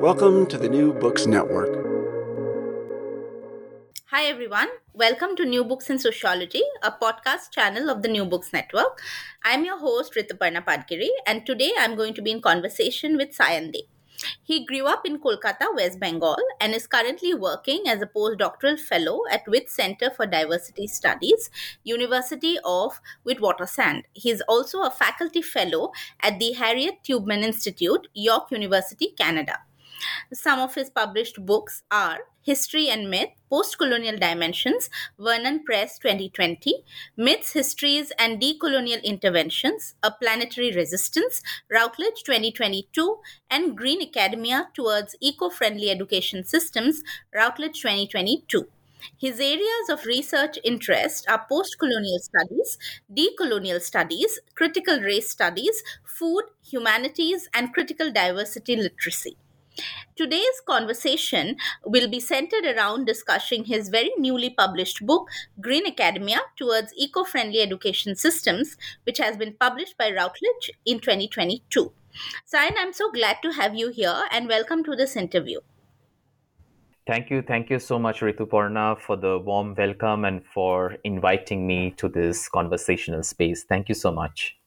Welcome to the New Books Network. Hi, everyone. Welcome to New Books in Sociology, a podcast channel of the New Books Network. I'm your host, Rituparna Patgiri, and today I'm going to be in conversation with Sayan Dey. He grew up in Kolkata, West Bengal, and is currently working as a postdoctoral fellow at WITS Center for Diversity Studies, University of Witwatersrand. He is also a faculty fellow at the Harriet Tubman Institute, York University, Canada. Some of his published books are History and Myth, Postcolonial Dimensions, Vernon Press 2020, Myths, Histories, and Decolonial Interventions, A Planetary Resistance, Routledge 2022, and Green Academia Towards Eco Friendly Education Systems, Routledge 2022. His areas of research interest are post-colonial studies, decolonial studies, critical race studies, food, humanities, and critical diversity literacy. Today's conversation will be centered around discussing his very newly published book, Green Academia Towards Eco Friendly Education Systems, which has been published by Routledge in 2022. Sayan, I'm so glad to have you here and welcome to this interview. Thank you. Thank you so much, Rituparna, for the warm welcome and for inviting me to this conversational space. Thank you so much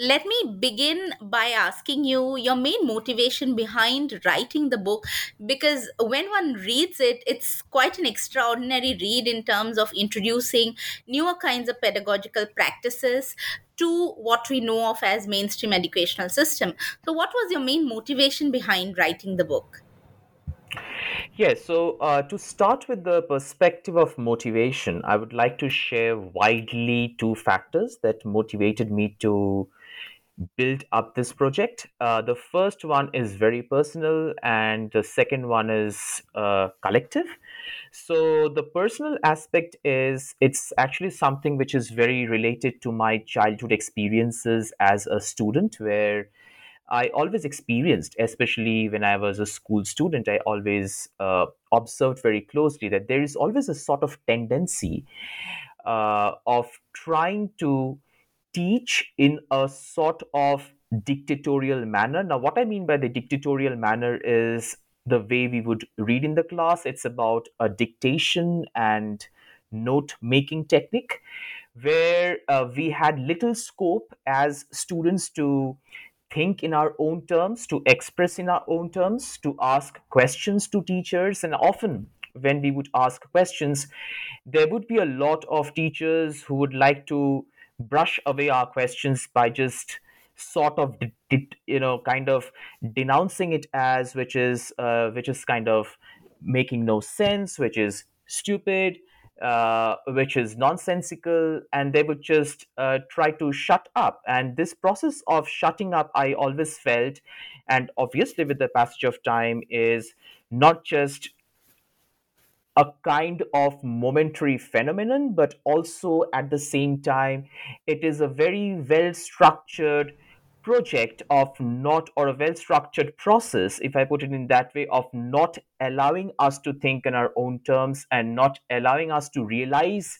let me begin by asking you your main motivation behind writing the book because when one reads it it's quite an extraordinary read in terms of introducing newer kinds of pedagogical practices to what we know of as mainstream educational system. So what was your main motivation behind writing the book? Yes, so uh, to start with the perspective of motivation, I would like to share widely two factors that motivated me to build up this project. Uh, the first one is very personal, and the second one is uh, collective. So, the personal aspect is it's actually something which is very related to my childhood experiences as a student, where I always experienced, especially when I was a school student, I always uh, observed very closely that there is always a sort of tendency uh, of trying to teach in a sort of dictatorial manner. Now, what I mean by the dictatorial manner is the way we would read in the class. It's about a dictation and note making technique where uh, we had little scope as students to think in our own terms, to express in our own terms, to ask questions to teachers. And often, when we would ask questions, there would be a lot of teachers who would like to brush away our questions by just sort of you know kind of denouncing it as which is uh, which is kind of making no sense which is stupid uh, which is nonsensical and they would just uh, try to shut up. And this process of shutting up i always felt and obviously with the passage of time is not just a kind of momentary phenomenon, but also at the same time, it is a very well structured project of not or a well structured process if i put it in that way of not allowing us to think in our own terms and not allowing us to realize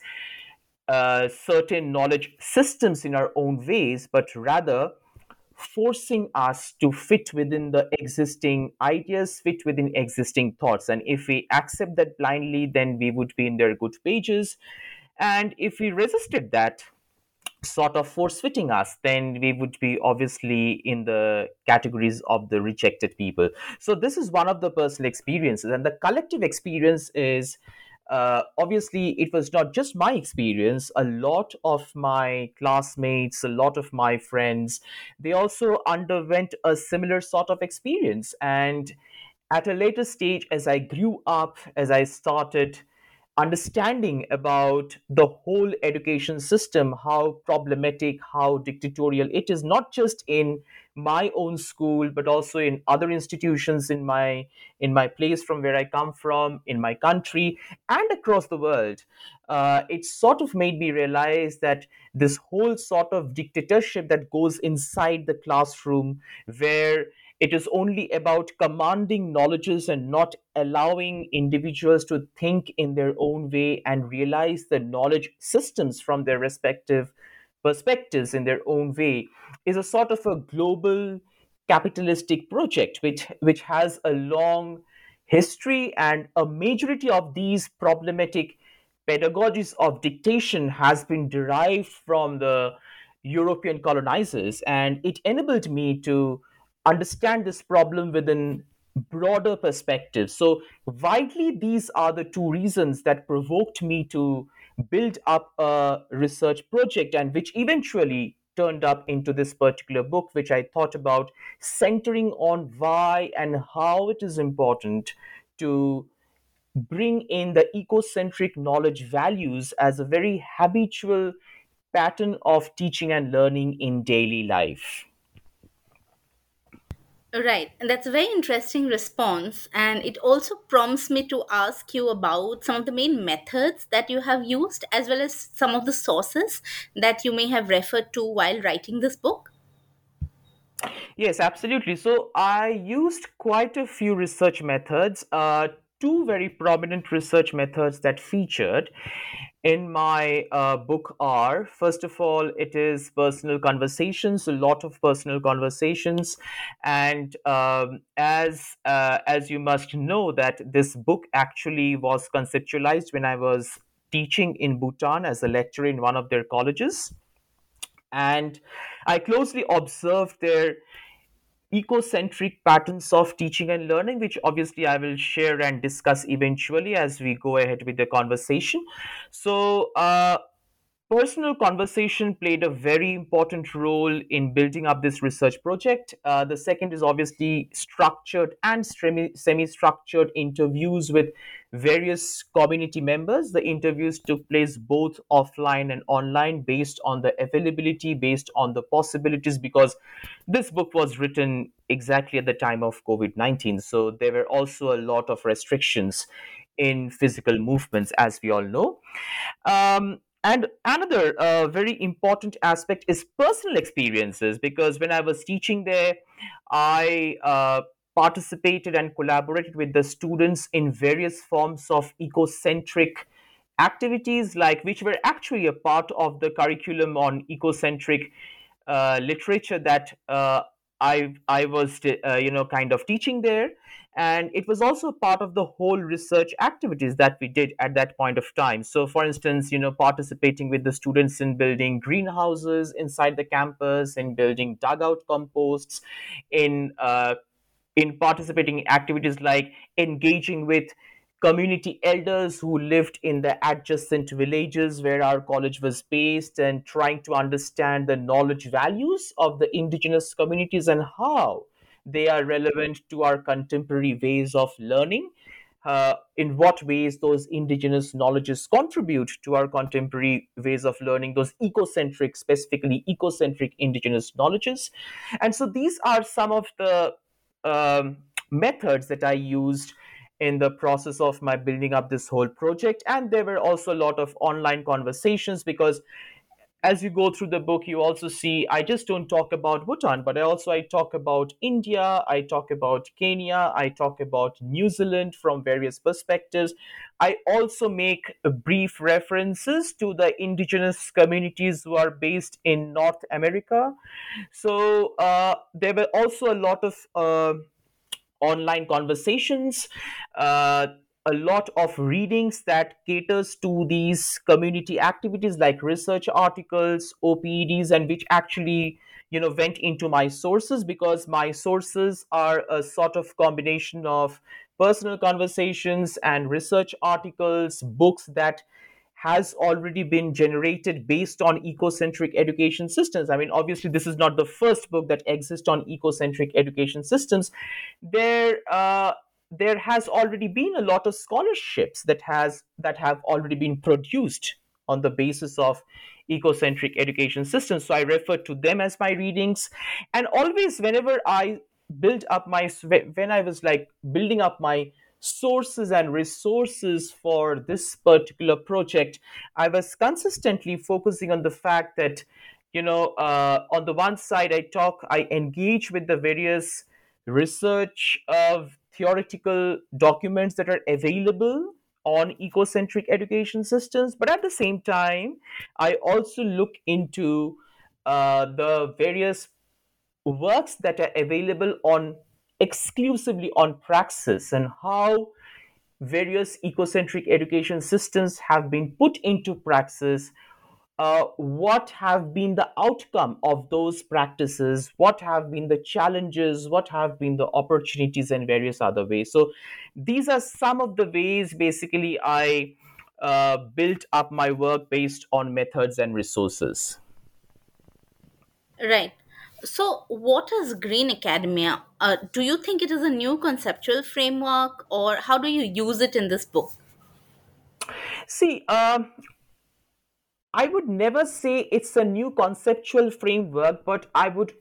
uh, certain knowledge systems in our own ways but rather forcing us to fit within the existing ideas fit within existing thoughts and if we accept that blindly then we would be in their good pages and if we resisted that sort of force fitting us, then we would be obviously in the categories of the rejected people. So, this is one of the personal experiences, and the collective experience is. Uh, obviously, it was not just my experience. A lot of my classmates, a lot of my friends, they also underwent a similar sort of experience. And at a later stage, as I grew up, as I started understanding about the whole education system, how problematic, how dictatorial it is, not just in my own school, but also in other institutions in my in my place from where I come from, in my country, and across the world. Uh, it sort of made me realize that this whole sort of dictatorship that goes inside the classroom, where it is only about commanding knowledges and not allowing individuals to think in their own way and realize the knowledge systems from their respective perspectives in their own way is a sort of a global capitalistic project which which has a long history and a majority of these problematic pedagogies of dictation has been derived from the european colonizers. And it enabled me to understand this problem within broader perspective. So, widely, these are the two reasons that provoked me to build up a research project and which eventually turned up into this particular book, which I thought about centering on why and how it is important to bring in the ecocentric knowledge values as a very habitual pattern of teaching and learning in daily life. Right, and that's a very interesting response. And it also prompts me to ask you about some of the main methods that you have used, as well as some of the sources that you may have referred to while writing this book. Yes, absolutely. So I used quite a few research methods. Uh, two very prominent research methods that featured in my uh, book are first of all it is personal conversations a lot of personal conversations. And um, as uh, as you must know that this book actually was conceptualized when i was teaching in bhutan as a lecturer in one of their colleges. And i closely observed their ecocentric patterns of teaching and learning, which obviously I will share and discuss eventually as we go ahead with the conversation. So, uh, personal conversation played a very important role in building up this research project. Uh, the second is obviously structured and semi structured interviews with various community members. The interviews took place both offline and online based on the availability, based on the possibilities, because this book was written exactly at the time of COVID 19. So there were also a lot of restrictions in physical movements, as we all know. Um, and another uh, very important aspect is personal experiences because when I was teaching there, I uh, participated and collaborated with the students in various forms of ecocentric activities, like which were actually a part of the curriculum on ecocentric uh, literature that uh, I I was uh, you know kind of teaching there. And it was also part of the whole research activities that we did at that point of time. So for instance you know participating with the students in building greenhouses inside the campus in building dugout composts in uh, in participating in activities like engaging with community elders who lived in the adjacent villages where our college was based and trying to understand the knowledge values of the indigenous communities and how they are relevant to our contemporary ways of learning. Uh, in what ways those indigenous knowledges contribute to our contemporary ways of learning, those ecocentric, specifically ecocentric indigenous knowledges. And so these are some of the um, methods that I used in the process of my building up this whole project. And there were also a lot of online conversations because as you go through the book you also see i just don't talk about bhutan but i also i talk about india i talk about kenya i talk about new zealand from various perspectives i also make brief references to the indigenous communities who are based in north america so uh, there were also a lot of uh, online conversations uh, a lot of readings that caters to these community activities like research articles opeds and which actually you know went into my sources because my sources are a sort of combination of personal conversations and research articles books that has already been generated based on ecocentric education systems. I mean, obviously, this is not the first book that exists on ecocentric education systems. There, uh, there has already been a lot of scholarships that has that have already been produced on the basis of ecocentric education systems so i refer to them as my readings and always whenever i build up my when i was like building up my sources and resources for this particular project i was consistently focusing on the fact that you know uh, on the one side i talk i engage with the various research of theoretical documents that are available on ecocentric education systems but at the same time i also look into uh, the various works that are available on exclusively on praxis and how various ecocentric education systems have been put into praxis uh, what have been the outcome of those practices what have been the challenges what have been the opportunities and various other ways. So these are some of the ways basically i uh, built up my work based on methods and resources. Right so what is green academia uh, do you think it is a new conceptual framework or how do you use it in this book? See uh, I would never say it's a new conceptual framework, but I would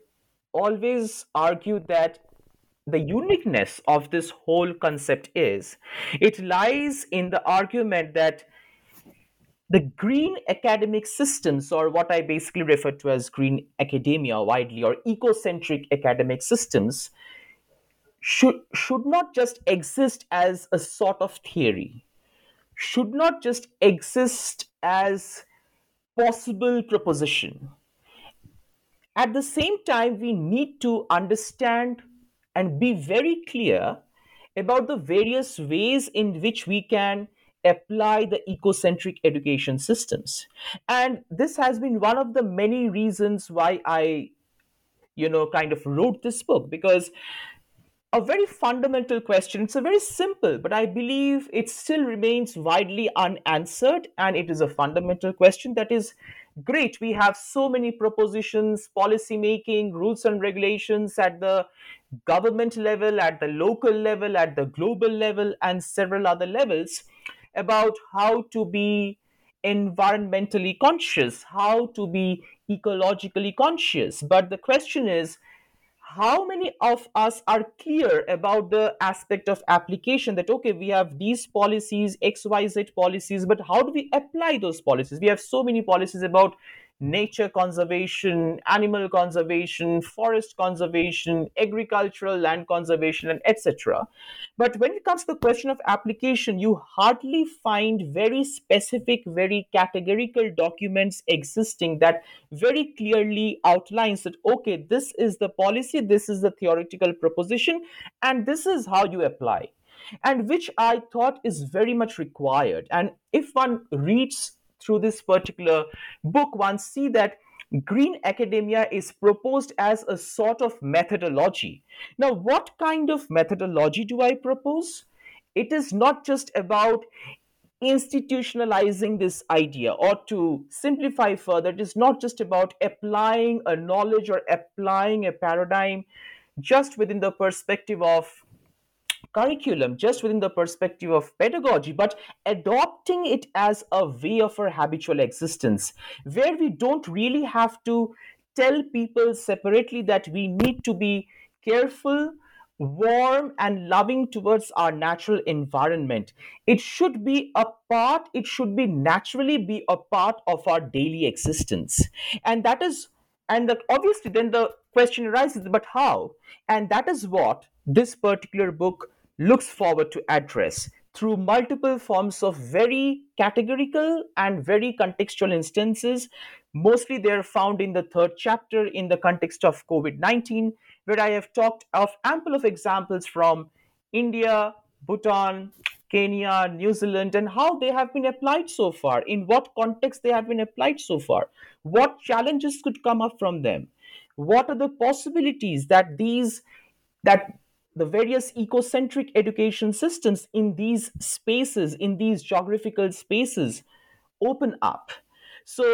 always argue that the uniqueness of this whole concept is it lies in the argument that the green academic systems, or what I basically refer to as green academia widely, or ecocentric academic systems, should, should not just exist as a sort of theory, should not just exist as possible proposition. At the same time, we need to understand and be very clear about the various ways in which we can apply the ecocentric education systems. And this has been one of the many reasons why I, you know, kind of wrote this book because a very fundamental question. It's a very simple, but I believe it still remains widely unanswered. And it is a fundamental question that is great. We have so many propositions, policy making, rules and regulations at the government level, at the local level, at the global level, and several other levels about how to be environmentally conscious, how to be ecologically conscious. But the question is, how many of us are clear about the aspect of application that okay we have these policies xyz policies but how do we apply those policies we have so many policies about nature conservation, animal conservation, forest conservation, agricultural land conservation, and etc. But when it comes to the question of application, you hardly find very specific, very categorical documents existing that very clearly outlines that, okay, this is the policy, this is the theoretical proposition, and this is how you apply. And which I thought is very much required. And if one reads through this particular book, one see that green academia is proposed as a sort of methodology. Now, what kind of methodology do I propose? It is not just about institutionalizing this idea or to simplify further it is not just about applying a knowledge or applying a paradigm just within the perspective of curriculum just within the perspective of pedagogy, but adopting it as a way of our habitual existence, where we don't really have to tell people separately that we need to be careful warm and loving towards our natural environment. It should be a part it should be naturally be a part of our daily existence. And that is and the, obviously then the question arises but how? And that is what this particular book looks forward to address through multiple forms of very categorical and very contextual instances. Mostly they're found in the third chapter in the context of covid-19 where I have talked of ample of examples from India, Bhutan, Kenya, New Zealand, and how they have been applied so far, in what context they have been applied so far, what challenges could come up from them, what are the possibilities that these that the various ecocentric education systems in these spaces, in these geographical spaces, open up. So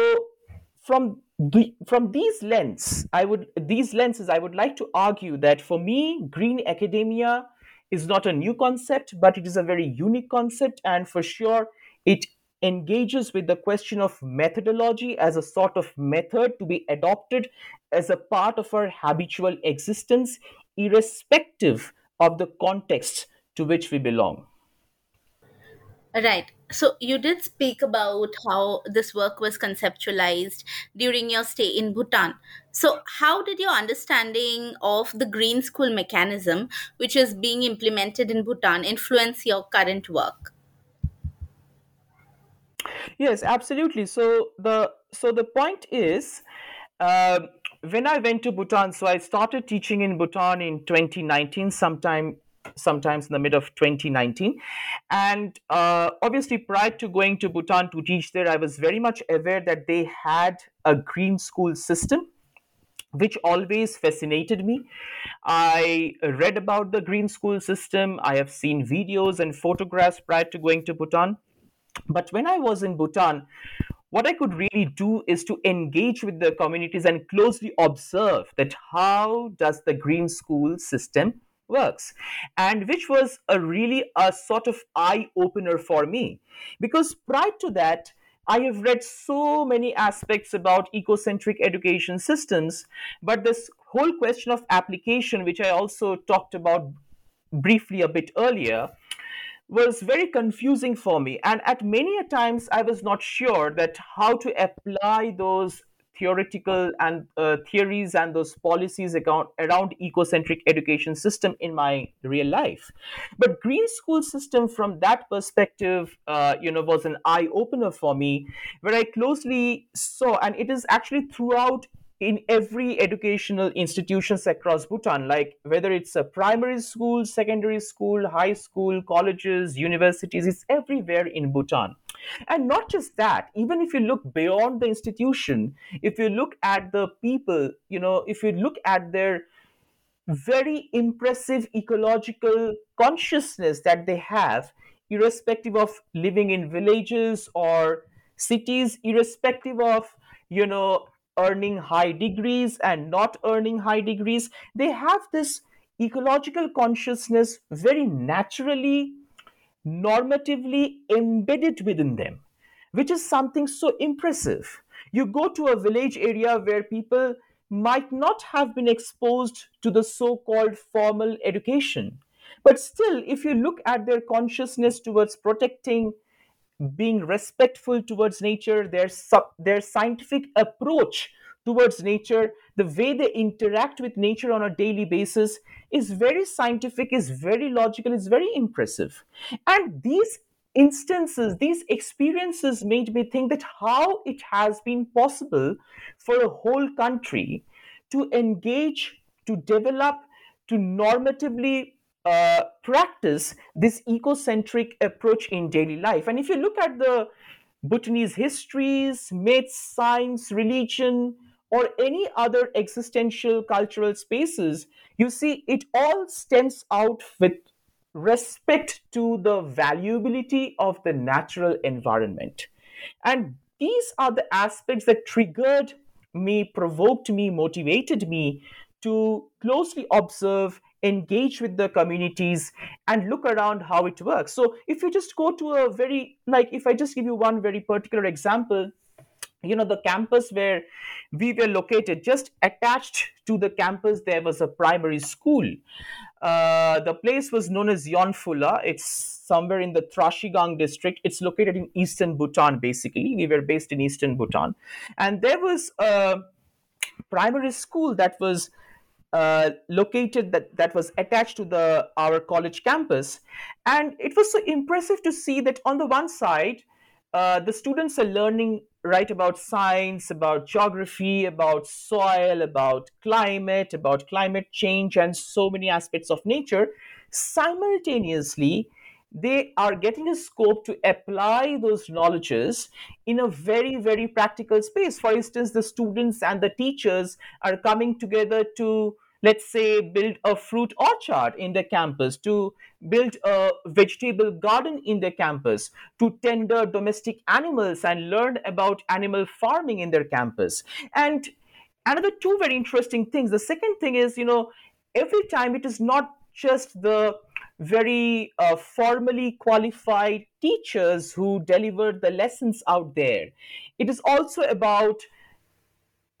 from the, from these lens, I would these lenses, I would like to argue that for me, green academia is not a new concept, but it is a very unique concept, and for sure, it engages with the question of methodology as a sort of method to be adopted as a part of our habitual existence, irrespective of the context to which we belong. Right. So you did speak about how this work was conceptualized during your stay in Bhutan. So how did your understanding of the green school mechanism, which is being implemented in Bhutan, influence your current work? Yes, absolutely. So the so the point is, uh, when I went to Bhutan, so I started teaching in Bhutan in 2019, sometime sometimes in the mid of 2019. And uh, obviously, prior to going to Bhutan to teach there, I was very much aware that they had a green school system. Which always fascinated me. I read about the green school system. I have seen videos and photographs prior to going to Bhutan. But when I was in Bhutan, what I could really do is to engage with the communities and closely observe that how does the green school system works. And which was a really a sort of eye opener for me. Because prior to that I have read so many aspects about ecocentric education systems, but this whole question of application, which I also talked about briefly a bit earlier, was very confusing for me. And at many a times, I was not sure that how to apply those theoretical and uh, theories and those policies account, around ecocentric education system in my real life but green school system from that perspective uh, you know was an eye opener for me where i closely saw and it is actually throughout in every educational institutions across Bhutan, like whether it's a primary school, secondary school, high school, colleges, universities, it's everywhere in Bhutan. And not just that, even if you look beyond the institution, if you look at the people, you know, if you look at their very impressive ecological consciousness that they have, irrespective of living in villages or cities, irrespective of, you know, earning high degrees and not earning high degrees, they have this ecological consciousness very naturally normatively embedded within them, which is something so impressive. You go to a village area where people might not have been exposed to the so called formal education. But still, if you look at their consciousness towards protecting, being respectful towards nature, their, their scientific approach towards nature, the way they interact with nature on a daily basis is very scientific, is very logical, is very impressive. And these instances, these experiences made me think that how it has been possible for a whole country to engage, to develop, to normatively uh, practice this ecocentric approach in daily life. And if you look at the Bhutanese histories, myths, science, religion, or any other existential cultural spaces, you see, it all stems out with respect to the valuability of the natural environment. And these are the aspects that triggered me, provoked me, motivated me to closely observe, engage with the communities, and look around how it works. So, if you just go to a very, like, if I just give you one very particular example, you know the campus where we were located just attached to the campus there was a primary school Uh, the place was known as Yonphula. It's somewhere in the Trashigang district. It's located in eastern Bhutan, basically. We were based in eastern Bhutan. And there was a primary school that was uh, located that that was attached to the our college campus. And it was so impressive to see that on the one side uh, the students are learning right about science about geography about soil about climate about climate change and so many aspects of nature. Simultaneously they are getting a scope to apply those knowledges in a very very practical space. For instance the students and the teachers are coming together to let's say build a fruit orchard in the campus to build a vegetable garden in their campus to tender domestic animals and learn about animal farming in their campus and another two very interesting things the second thing is you know every time it is not just the very uh, formally qualified teachers who deliver the lessons out there. It is also about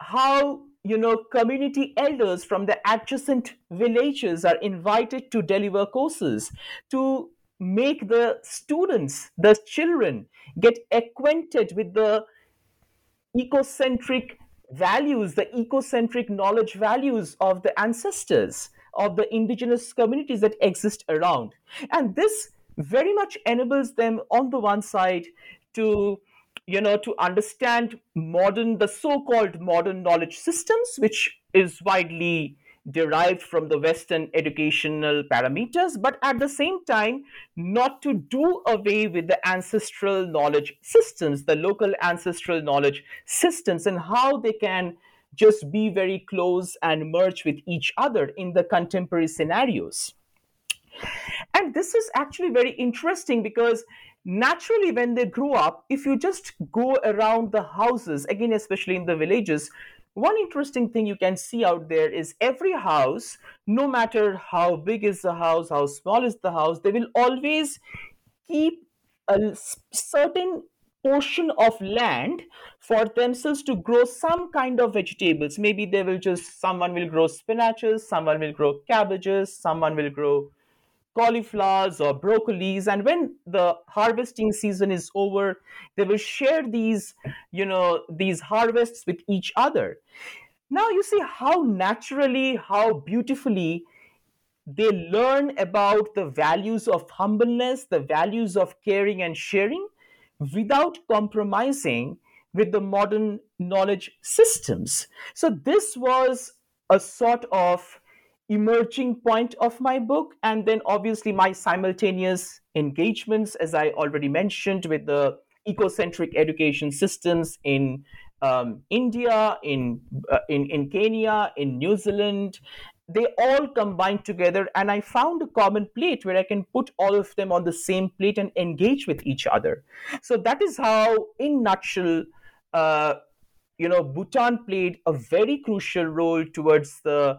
how you know community elders from the adjacent villages are invited to deliver courses to make the students the children get acquainted with the ecocentric values the ecocentric knowledge values of the ancestors of the indigenous communities that exist around. And this very much enables them, on the one side, to you know to understand modern the so-called modern knowledge systems which is widely derived from the western educational parameters but at the same time not to do away with the ancestral knowledge systems the local ancestral knowledge systems and how they can just be very close and merge with each other in the contemporary scenarios. And this is actually very interesting because naturally, when they grow up, if you just go around the houses, again, especially in the villages, one interesting thing you can see out there is every house, no matter how big is the house, how small is the house, they will always keep a certain portion of land for themselves to grow some kind of vegetables. Maybe they will just someone will grow spinaches someone will grow cabbages someone will grow cauliflowers or broccolis and when the harvesting season is over they will share these you know these harvests with each other now you see how naturally how beautifully they learn about the values of humbleness the values of caring and sharing without compromising with the modern knowledge systems. So, this was a sort of emerging point of my book. And then, obviously, my simultaneous engagements, as I already mentioned, with the ecocentric education systems in um, India, in, uh, in, in Kenya, in New Zealand, they all combine together and i found a common plate where i can put all of them on the same plate and engage with each other so that is how in nutshell uh, you know bhutan played a very crucial role towards the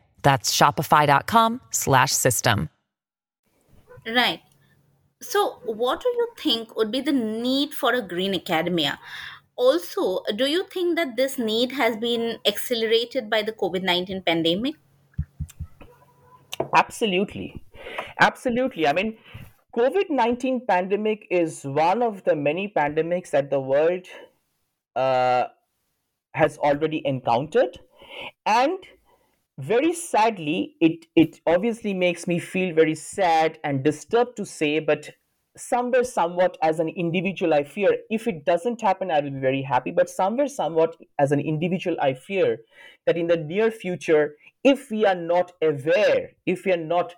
That's shopify.com slash system. Right. So, what do you think would be the need for a green academia? Also, do you think that this need has been accelerated by the COVID 19 pandemic? Absolutely. Absolutely. I mean, COVID-19 pandemic is one of the many pandemics that the world uh, has already encountered. And very sadly, it, it obviously makes me feel very sad and disturbed to say, but somewhere somewhat as an individual i fear. If it doesn't happen i will be very happy. But somewhere somewhat as an individual i fear that in the near future if we are not aware, if we are not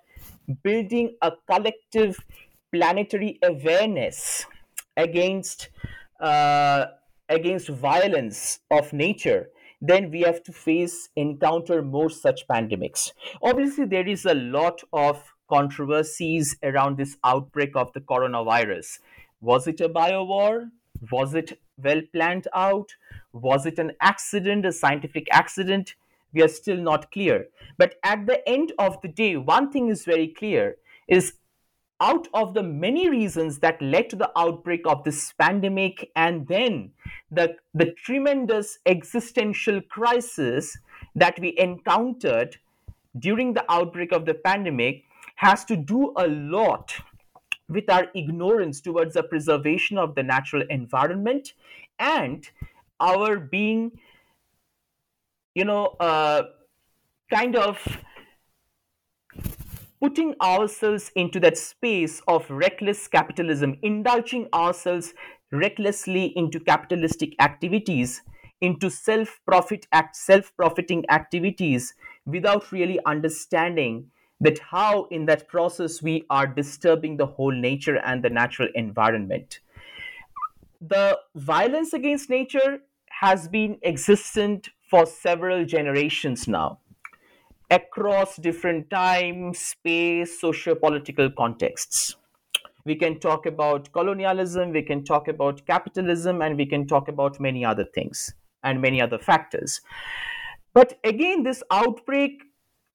building a collective planetary awareness against uh, against violence of nature, then we have to face encounter more such pandemics. Obviously, there is a lot of controversies around this outbreak of the coronavirus. Was it a bio war? Was it well planned out? Was it an accident, a scientific accident? We are still not clear. But at the end of the day, one thing is very clear is out of the many reasons that led to the outbreak of this pandemic and then the, the tremendous existential crisis that we encountered during the outbreak of the pandemic has to do a lot with our ignorance towards the preservation of the natural environment and our being you know uh, kind of putting ourselves into that space of reckless capitalism indulging ourselves recklessly into capitalistic activities into self profit act self profiting activities without really understanding that how in that process we are disturbing the whole nature and the natural environment. The violence against nature has been existent for several generations now across different time space socio-political contexts. We can talk about colonialism we can talk about capitalism and we can talk about many other things and many other factors. But again this outbreak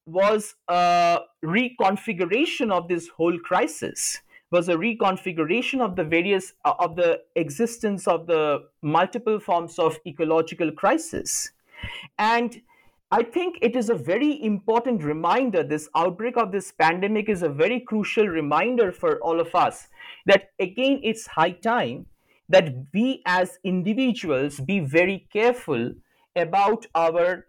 was a reconfiguration of this whole crisis was a reconfiguration of the various uh, of the existence of the multiple forms of ecological crisis. And i think it is a very important reminder this outbreak of this pandemic is a very crucial reminder for all of us that again it's high time that we as individuals be very careful about our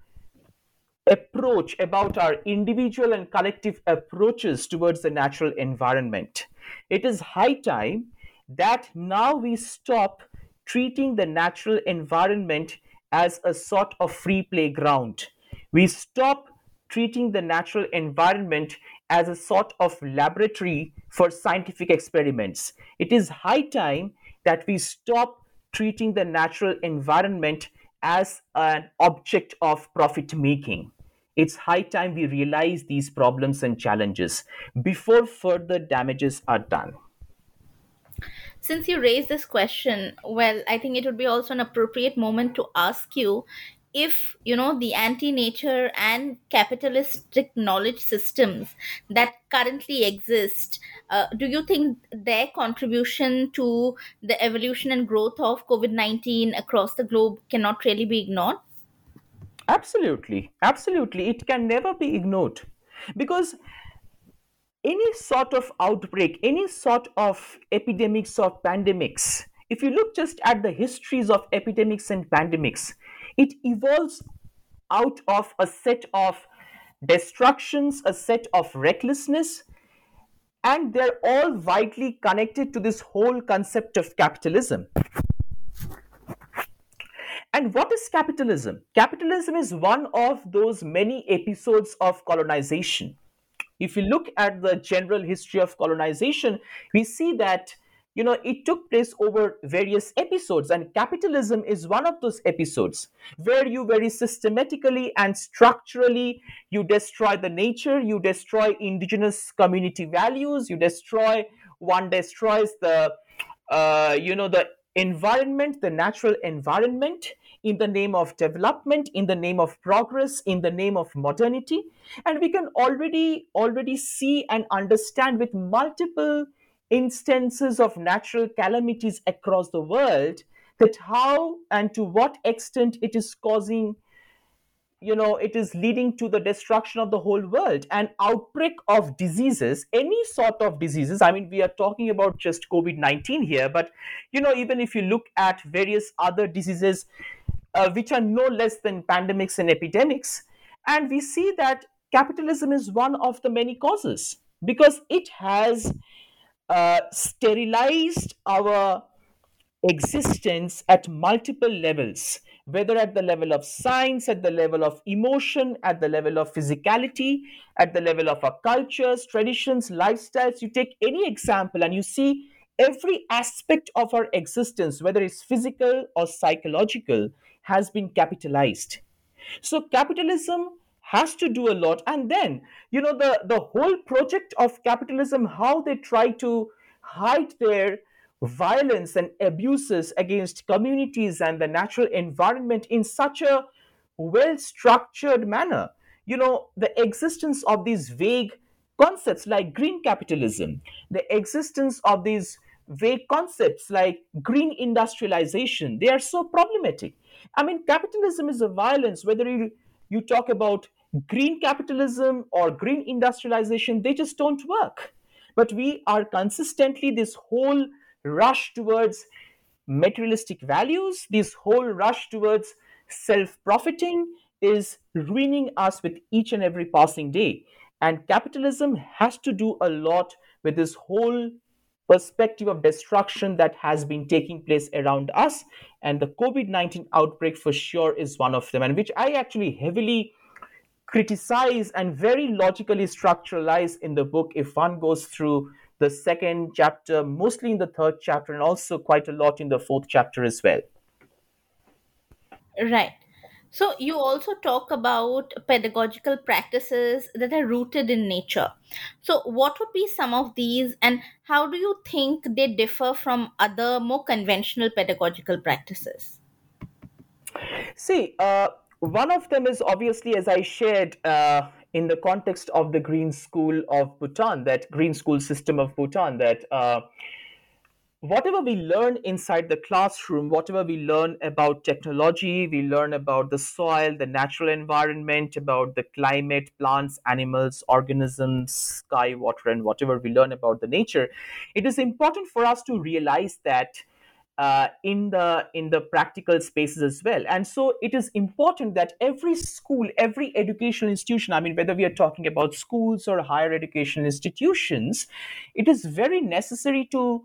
approach about our individual and collective approaches towards the natural environment. It is high time that now we stop treating the natural environment as a sort of free playground. We stop treating the natural environment as a sort of laboratory for scientific experiments. It is high time that we stop treating the natural environment as an object of profit making. It's high time we realize these problems and challenges before further damages are done. Since you raised this question, well, I think it would be also an appropriate moment to ask you if you know the anti-nature and capitalistic knowledge systems that currently exist uh, do you think their contribution to the evolution and growth of covid-19 across the globe cannot really be ignored? Absolutely, absolutely. It can never be ignored. Because any sort of outbreak, any sort of epidemics or pandemics, if you look just at the histories of epidemics and pandemics, it evolves out of a set of destructions, a set of recklessness, and they're all vitally connected to this whole concept of capitalism. And what is capitalism? Capitalism is one of those many episodes of colonization. If you look at the general history of colonization, we see that you know it took place over various episodes and capitalism is one of those episodes where you very systematically and structurally you destroy the nature you destroy indigenous community values you destroy one destroys the uh, you know the environment the natural environment in the name of development in the name of progress in the name of modernity. And we can already already see and understand with multiple instances of natural calamities across the world that how and to what extent it is causing you know it is leading to the destruction of the whole world an outbreak of diseases any sort of diseases i mean we are talking about just covid-19 here but you know even if you look at various other diseases uh, which are no less than pandemics and epidemics. And we see that capitalism is one of the many causes because it has uh, sterilized our existence at multiple levels, whether at the level of science, at the level of emotion, at the level of physicality, at the level of our cultures, traditions, lifestyles. You take any example and you see every aspect of our existence, whether it's physical or psychological, has been capitalized. So, capitalism has to do a lot. And then you know the the whole project of capitalism how they try to hide their violence and abuses against communities and the natural environment in such a well structured manner. You know the existence of these vague concepts like green capitalism the existence of these vague concepts like green industrialization they are so problematic. I mean capitalism is a violence whether you you talk about green capitalism or green industrialization they just don't work. But we are consistently this whole rush towards materialistic values this whole rush towards self profiting is ruining us with each and every passing day. And capitalism has to do a lot with this whole perspective of destruction that has been taking place around us. And the covid-19 outbreak for sure is one of them and which i actually heavily criticize and very logically structuralize in the book if one goes through the second chapter, mostly in the third chapter, and also quite a lot in the fourth chapter as well. Right. So, you also talk about pedagogical practices that are rooted in nature. So, what would be some of these, and how do you think they differ from other more conventional pedagogical practices? See, uh, one of them is obviously, as I shared uh, in the context of the Green School of Bhutan, that Green School system of Bhutan, that uh, whatever we learn inside the classroom, whatever we learn about technology, we learn about the soil, the natural environment, about the climate, plants, animals, organisms, sky, water, and whatever we learn about the nature, it is important for us to realize that uh, in the in the practical spaces as well. And so it is important that every school every educational institution i mean whether we are talking about schools or higher education institutions it is very necessary to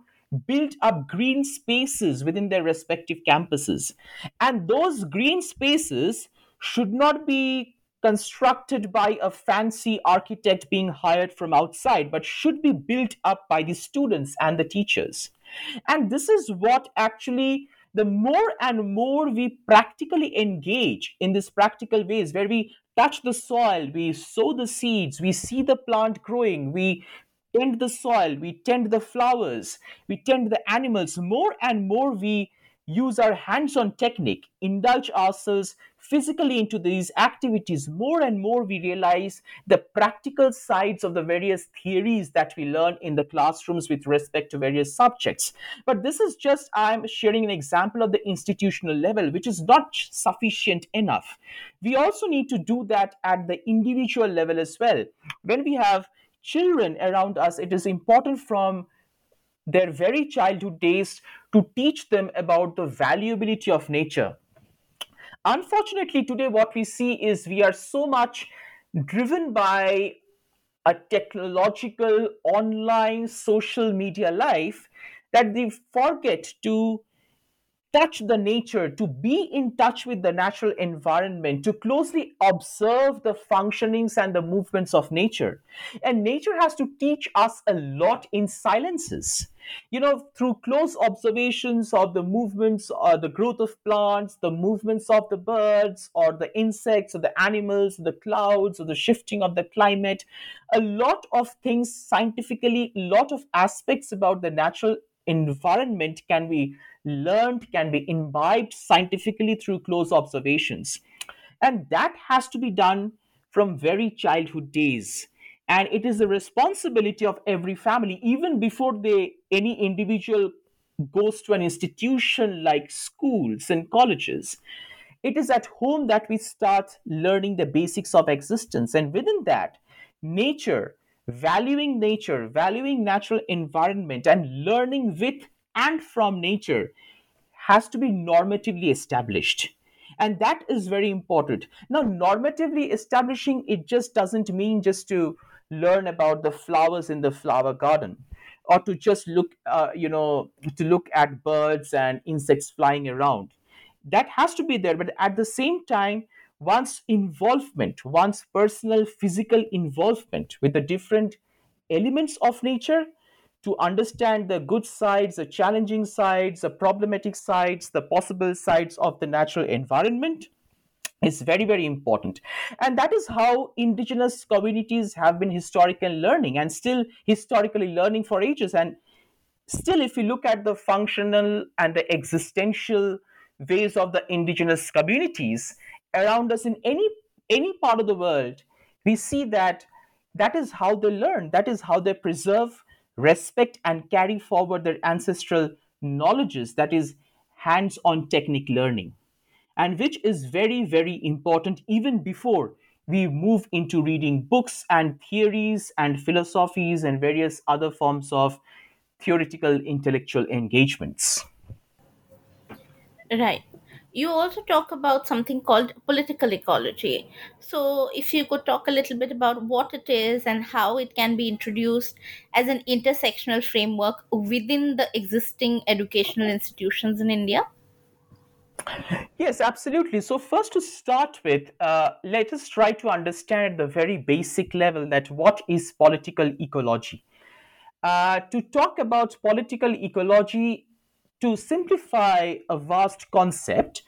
build up green spaces within their respective campuses. And those green spaces should not be constructed by a fancy architect being hired from outside but should be built up by the students and the teachers and this is what actually the more and more we practically engage in this practical ways where we touch the soil, we sow the seeds, we see the plant growing, we tend the soil, we tend the flowers, we tend the animals, more and more we use our hands on technique, indulge ourselves physically into these activities, more and more we realize the practical sides of the various theories that we learn in the classrooms with respect to various subjects. But this is just, I'm sharing an example of the institutional level, which is not sufficient enough. We also need to do that at the individual level as well. When we have children around us, it is important from their very childhood days to teach them about the valuability of nature unfortunately today what we see is we are so much driven by a technological online social media life that they forget to touch the nature, to be in touch with the natural environment, to closely observe the functionings and the movements of nature. And nature has to teach us a lot in silences. You know, through close observations of the movements or the growth of plants, the movements of the birds or the insects or the animals, the clouds or the shifting of the climate, a lot of things scientifically, a lot of aspects about the natural environment can be learned, can be imbibed scientifically through close observations. And that has to be done from very childhood days. And it is the responsibility of every family, even before they any individual goes to an institution like schools and colleges. It is at home that we start learning the basics of existence. And within that, nature, valuing nature, valuing natural environment, and learning with and from nature has to be normatively established. And that is very important. Now normatively establishing it just doesn't mean just to learn about the flowers in the flower garden or to just look uh, you know to look at birds and insects flying around. That has to be there but at the same time one's involvement one's personal physical involvement with the different elements of nature to understand the good sides, the challenging sides, the problematic sides, the possible sides of the natural environment. is very very important and that is how indigenous communities have been historically learning and still historically learning for ages and still if you look at the functional and the existential ways of the indigenous communities around us in any any part of the world we see that that is how they learn that is how they preserve respect and carry forward their ancestral knowledges that is hands on technique learning and which is very, very important even before we move into reading books and theories and philosophies and various other forms of theoretical intellectual engagements. Right. You also talk about something called political ecology. So, if you could talk a little bit about what it is and how it can be introduced as an intersectional framework within the existing educational institutions in India. Yes, absolutely. So, first to start with, uh, let us try to understand at the very basic level that what is political ecology. Uh, to talk about political ecology, to simplify a vast concept,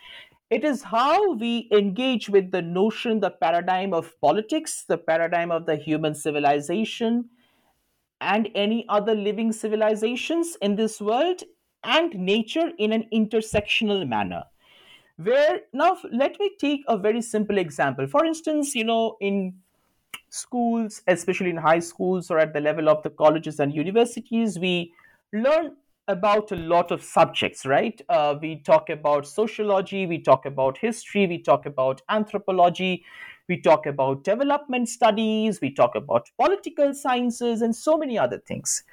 it is how we engage with the notion, the paradigm of politics, the paradigm of the human civilization, and any other living civilizations in this world, and nature in an intersectional manner. Where now let me take a very simple example. For instance you know in schools especially in high schools or at the level of the colleges and universities we learn about a lot of subjects right? Uh, we talk about sociology we talk about history we talk about anthropology we talk about development studies we talk about political sciences and so many other things.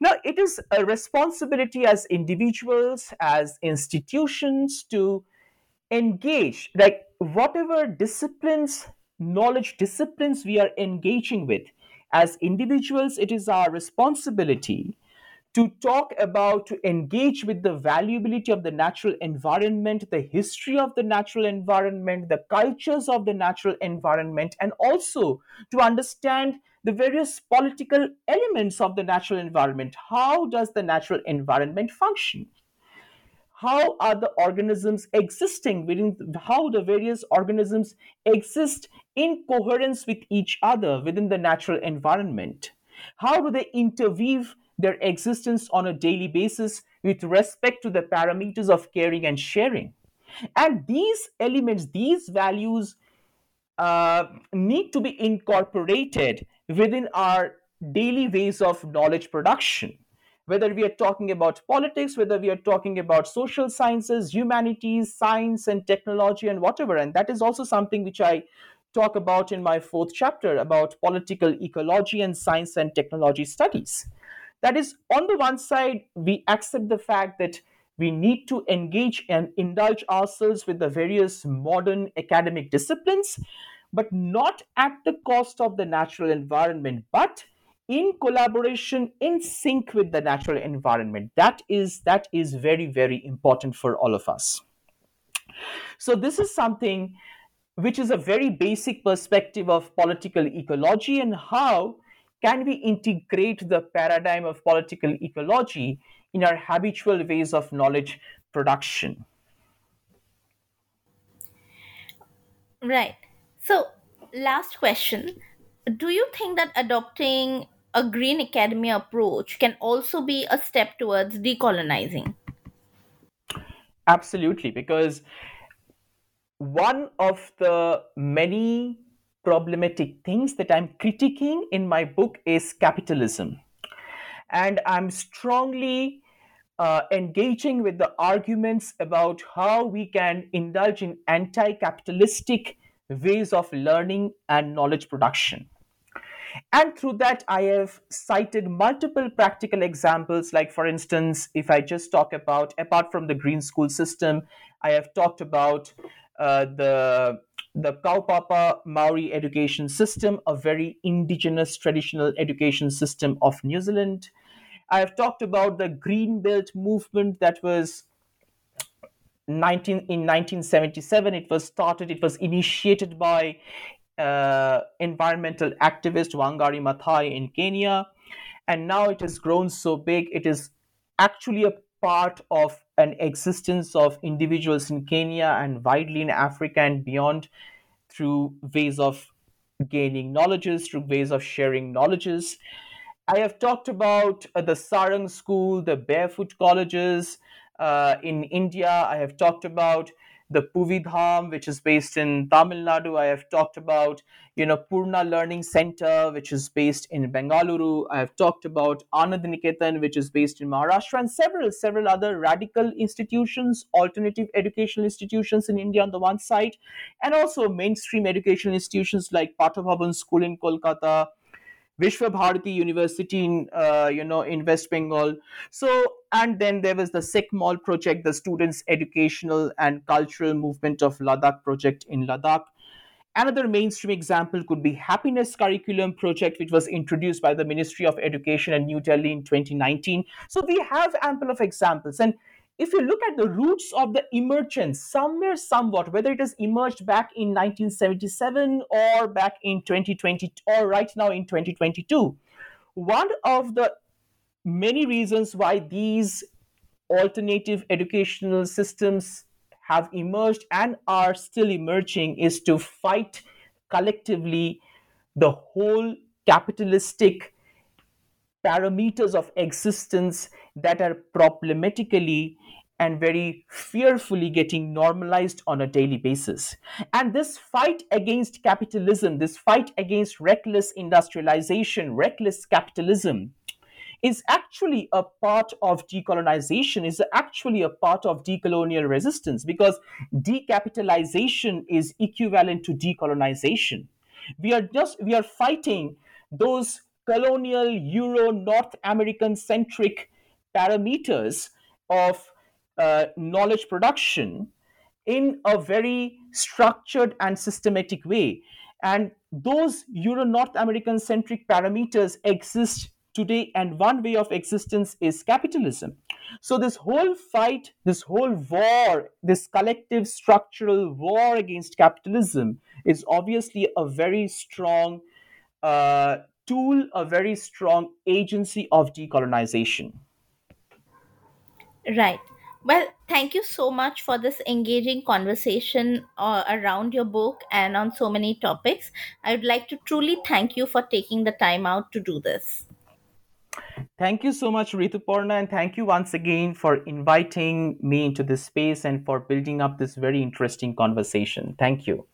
Now it is a responsibility as individuals as institutions to engage like whatever disciplines knowledge disciplines we are engaging with as individuals it is our responsibility to talk about to engage with the valuability of the natural environment the history of the natural environment the cultures of the natural environment and also to understand the various political elements of the natural environment. How does the natural environment function? How are the organisms existing within how the various organisms exist in coherence with each other within the natural environment? How do they interweave their existence on a daily basis with respect to the parameters of caring and sharing and these elements these values uh, need to be incorporated within our daily ways of knowledge production whether we are talking about politics, whether we are talking about social sciences, humanities, science, and technology, and whatever. And that is also something which I talk about in my fourth chapter about political ecology and science and technology studies. That is, on the one side, we accept the fact that we need to engage and indulge ourselves with the various modern academic disciplines, but not at the cost of the natural environment, but in collaboration in sync with the natural environment. That is that is very very important for all of us. So this is something which is a very basic perspective of political ecology and how can we integrate the paradigm of political ecology in our habitual ways of knowledge production? Right. So last question. Do you think that adopting a green academy approach can also be a step towards decolonizing. Absolutely, because one of the many problematic things that I'm critiquing in my book is capitalism. And I'm strongly uh, engaging with the arguments about how we can indulge in anti capitalistic ways of learning and knowledge production. And through that, I have cited multiple practical examples. Like, for instance, if I just talk about, apart from the green school system, I have talked about uh, the the Kaupapa Maori education system, a very indigenous traditional education system of New Zealand. I have talked about the Green Belt movement that was 19 in 1977 it was started it was initiated by uh, environmental activist Wangari Maathai in Kenya. And now it has grown so big, it is actually a part of an existence of individuals in Kenya and widely in Africa and beyond through ways of gaining knowledges, through ways of sharing knowledges. I have talked about uh, the Sarang School, the barefoot colleges uh, in India. I have talked about the Puvidham, which is based in Tamil Nadu. I have talked about, you know, Purna Learning Center, which is based in Bengaluru. I have talked about Anand Niketan, which is based in Maharashtra, and several, several other radical institutions, alternative educational institutions in India on the one side, and also mainstream educational institutions like Patha Bhavan School in Kolkata, Vishwa Bharati University in uh, you know in West Bengal. So and then there was the SECMOL project, the Students' Educational and Cultural Movement of Ladakh project in Ladakh. Another mainstream example could be Happiness Curriculum project, which was introduced by the Ministry of Education in New Delhi in 2019. So we have ample of examples, and if you look at the roots of the emergence, somewhere, somewhat, whether it has emerged back in 1977 or back in 2020 or right now in 2022, one of the many reasons why these alternative educational systems have emerged and are still emerging is to fight collectively the whole capitalistic parameters of existence that are problematically and very fearfully getting normalized on a daily basis. And this fight against capitalism, this fight against reckless industrialization, reckless capitalism, is actually a part of decolonization, is actually a part of decolonial resistance because decapitalization is equivalent to decolonization. We are just we are fighting those colonial Euro North American centric parameters of uh, knowledge production in a very structured and systematic way. And those Euro North American centric parameters exist today, and one way of existence is capitalism. So, this whole fight, this whole war, this collective structural war against capitalism is obviously a very strong uh, tool, a very strong agency of decolonization. Right. Well, thank you so much for this engaging conversation uh, around your book and on so many topics. I would like to truly thank you for taking the time out to do this. Thank you so much, Rituparna, and thank you once again for inviting me into this space and for building up this very interesting conversation. Thank you.